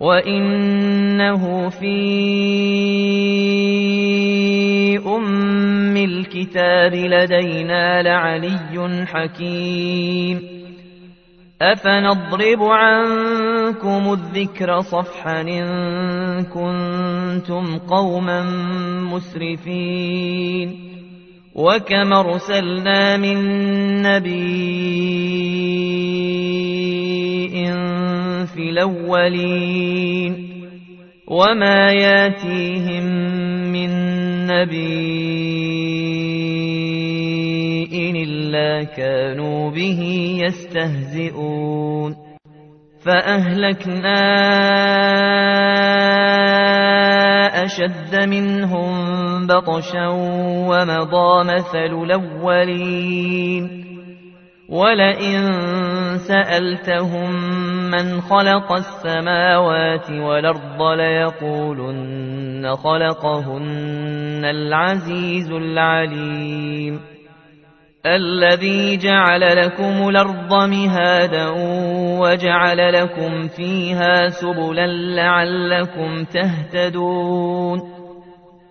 وإنه في أم الكتاب لدينا لعلي حكيم أفنضرب عنكم الذكر صفحا إن كنتم قوما مسرفين وكم ارسلنا من نبي في الأولين وما ياتيهم من نبي إلا كانوا به يستهزئون فأهلكنا أشد منهم بطشا ومضى مثل الأولين ولئن سألتهم من خلق السماوات والأرض ليقولن خلقهن العزيز العليم الذي جعل لكم الأرض مهادا وجعل لكم فيها سبلا لعلكم تهتدون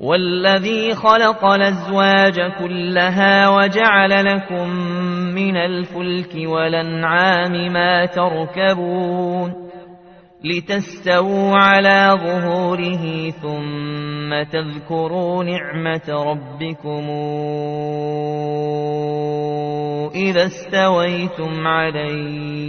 والذي خلق الأزواج كلها وجعل لكم من الفلك والأنعام ما تركبون لتستووا على ظهوره ثم تذكروا نعمة ربكم إذا استويتم عليه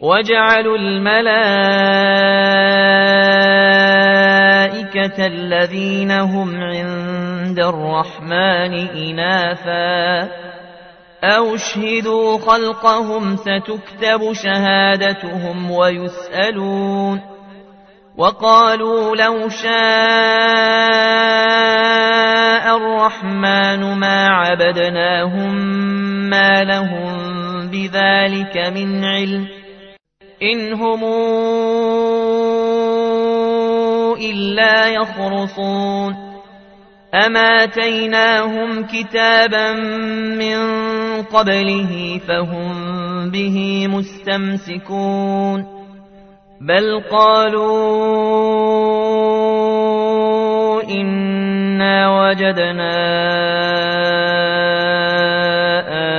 وجعلوا الملائكة الذين هم عند الرحمن إناثا أو اشهدوا خلقهم ستكتب شهادتهم ويسألون وقالوا لو شاء الرحمن ما عبدناهم ما لهم بذلك من علم إن هم إلا يخرصون أما آتيناهم كتابا من قبله فهم به مستمسكون بل قالوا إنا وجدنا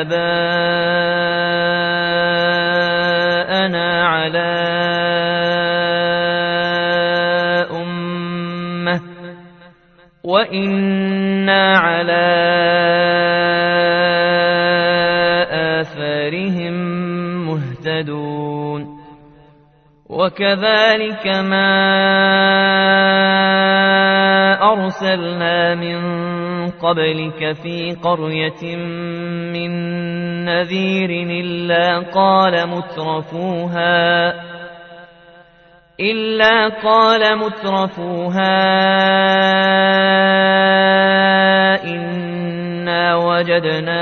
آباءنا وإنا على آثارهم مهتدون وكذلك ما أرسلنا من قبلك في قرية من نذير إلا قال مترفوها إلا قال مترفوها إنا وجدنا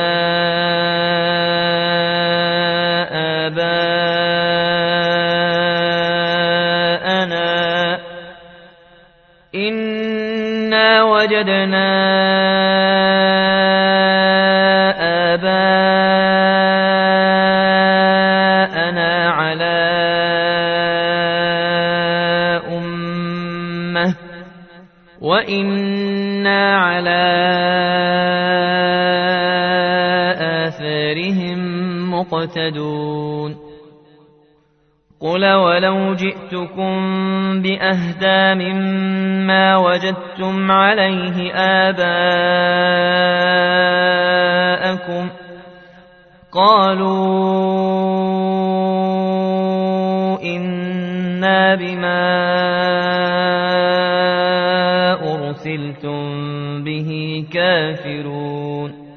آباءنا إنا وجدنا وإنا على آثارهم مقتدون قل ولو جئتكم بأهدى مما وجدتم عليه آباءكم قالوا إنا بما أرسلتم به كافرون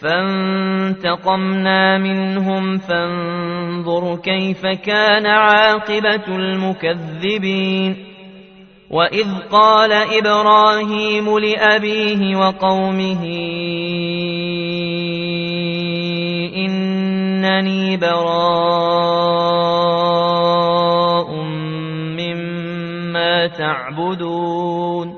فانتقمنا منهم فانظر كيف كان عاقبة المكذبين وإذ قال إبراهيم لأبيه وقومه إنني براء مما تعبدون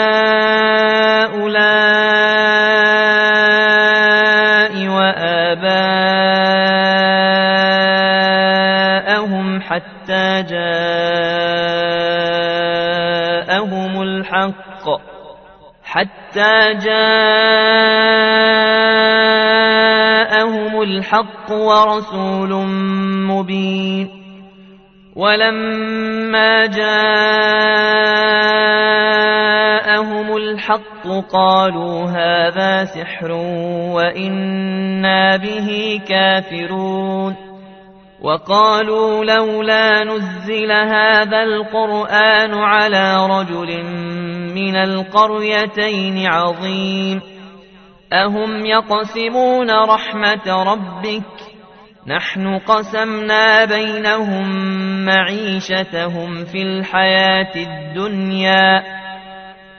حتى جاءهم الحق ورسول مبين ولما جاءهم الحق قالوا هذا سحر وإنا به كافرون وقالوا لولا نزل هذا القرآن على رجل من القريتين عظيم. أهم يقسمون رحمة ربك؟ نحن قسمنا بينهم معيشتهم في الحياة الدنيا.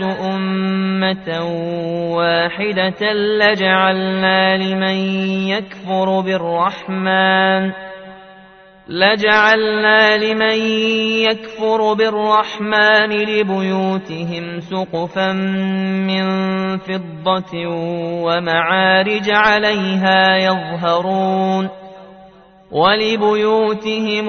أمة واحدة لجعلنا لمن يكفر بالرحمن لجعلنا لمن يكفر بالرحمن لبيوتهم سقفا من فضة ومعارج عليها يظهرون ولبيوتهم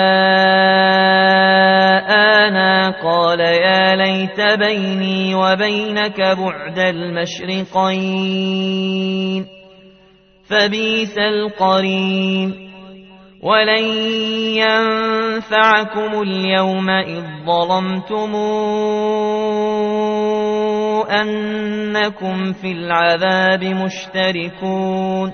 ليت بيني وبينك بعد المشرقين فبيس القرين ولن ينفعكم اليوم إذ ظلمتم أنكم في العذاب مشتركون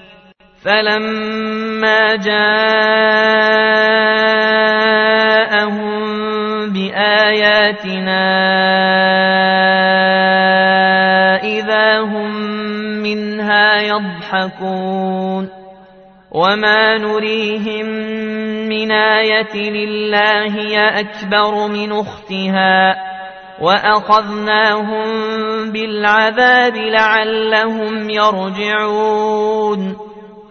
فلما جاءهم بآياتنا إذا هم منها يضحكون وما نريهم من آية إلا هي أكبر من أختها وأخذناهم بالعذاب لعلهم يرجعون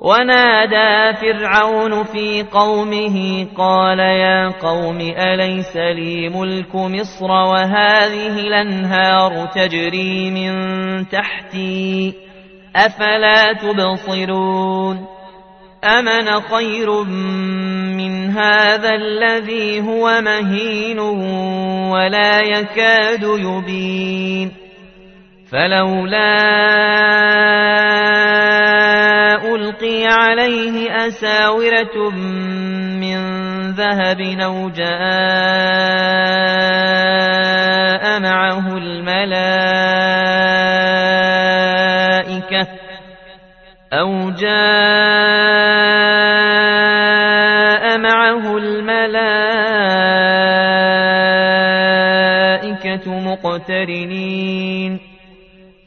ونادى فرعون في قومه قال يا قوم أليس لي ملك مصر وهذه الأنهار تجري من تحتي أفلا تبصرون أمن خير من هذا الذي هو مهين ولا يكاد يبين فلولا ألقي عليه أساورة من ذهب أو جاء معه الملائكة أو جاء معه الملائكة مقترنين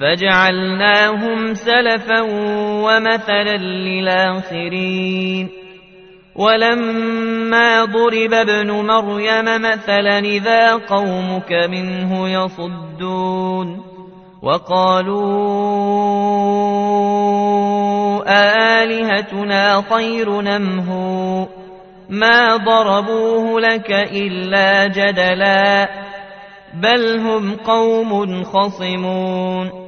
فجعلناهم سلفا ومثلا للآخرين. ولما ضرب ابن مريم مثلا إذا قومك منه يصدون. وقالوا آلهتنا خير نمه ما ضربوه لك إلا جدلا. بل هم قوم خصمون.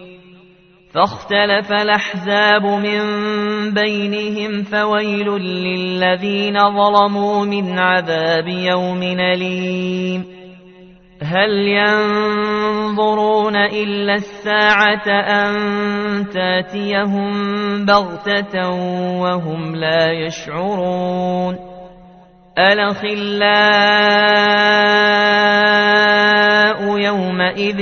فاختلف الأحزاب من بينهم فويل للذين ظلموا من عذاب يوم أليم. هل ينظرون إلا الساعة أن تأتيهم بغتة وهم لا يشعرون؟ الأخلاء يومئذ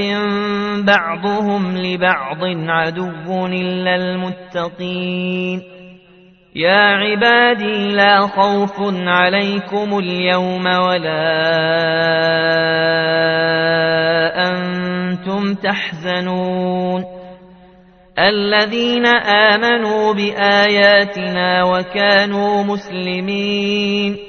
بعضهم لبعض عدو إلا المتقين. يا عبادي لا خوف عليكم اليوم ولا أنتم تحزنون. الذين آمنوا بآياتنا وكانوا مسلمين.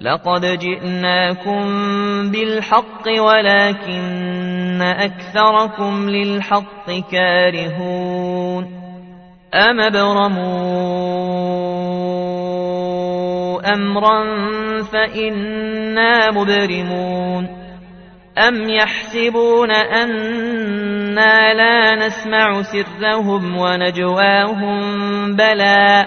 لقد جئناكم بالحق ولكن أكثركم للحق كارهون أم ابرموا أمرا فإنا مبرمون أم يحسبون أنا لا نسمع سرهم ونجواهم بلى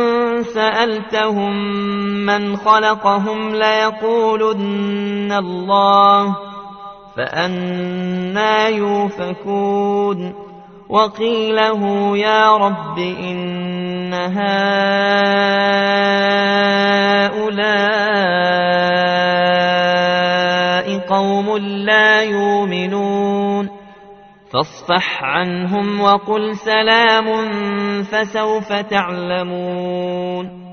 سألتهم من خلقهم ليقولن الله فأنا يوفكون وقيله يا رب إن هؤلاء قوم لا يؤمنون فاصفح عنهم وقل سلام فسوف تعلمون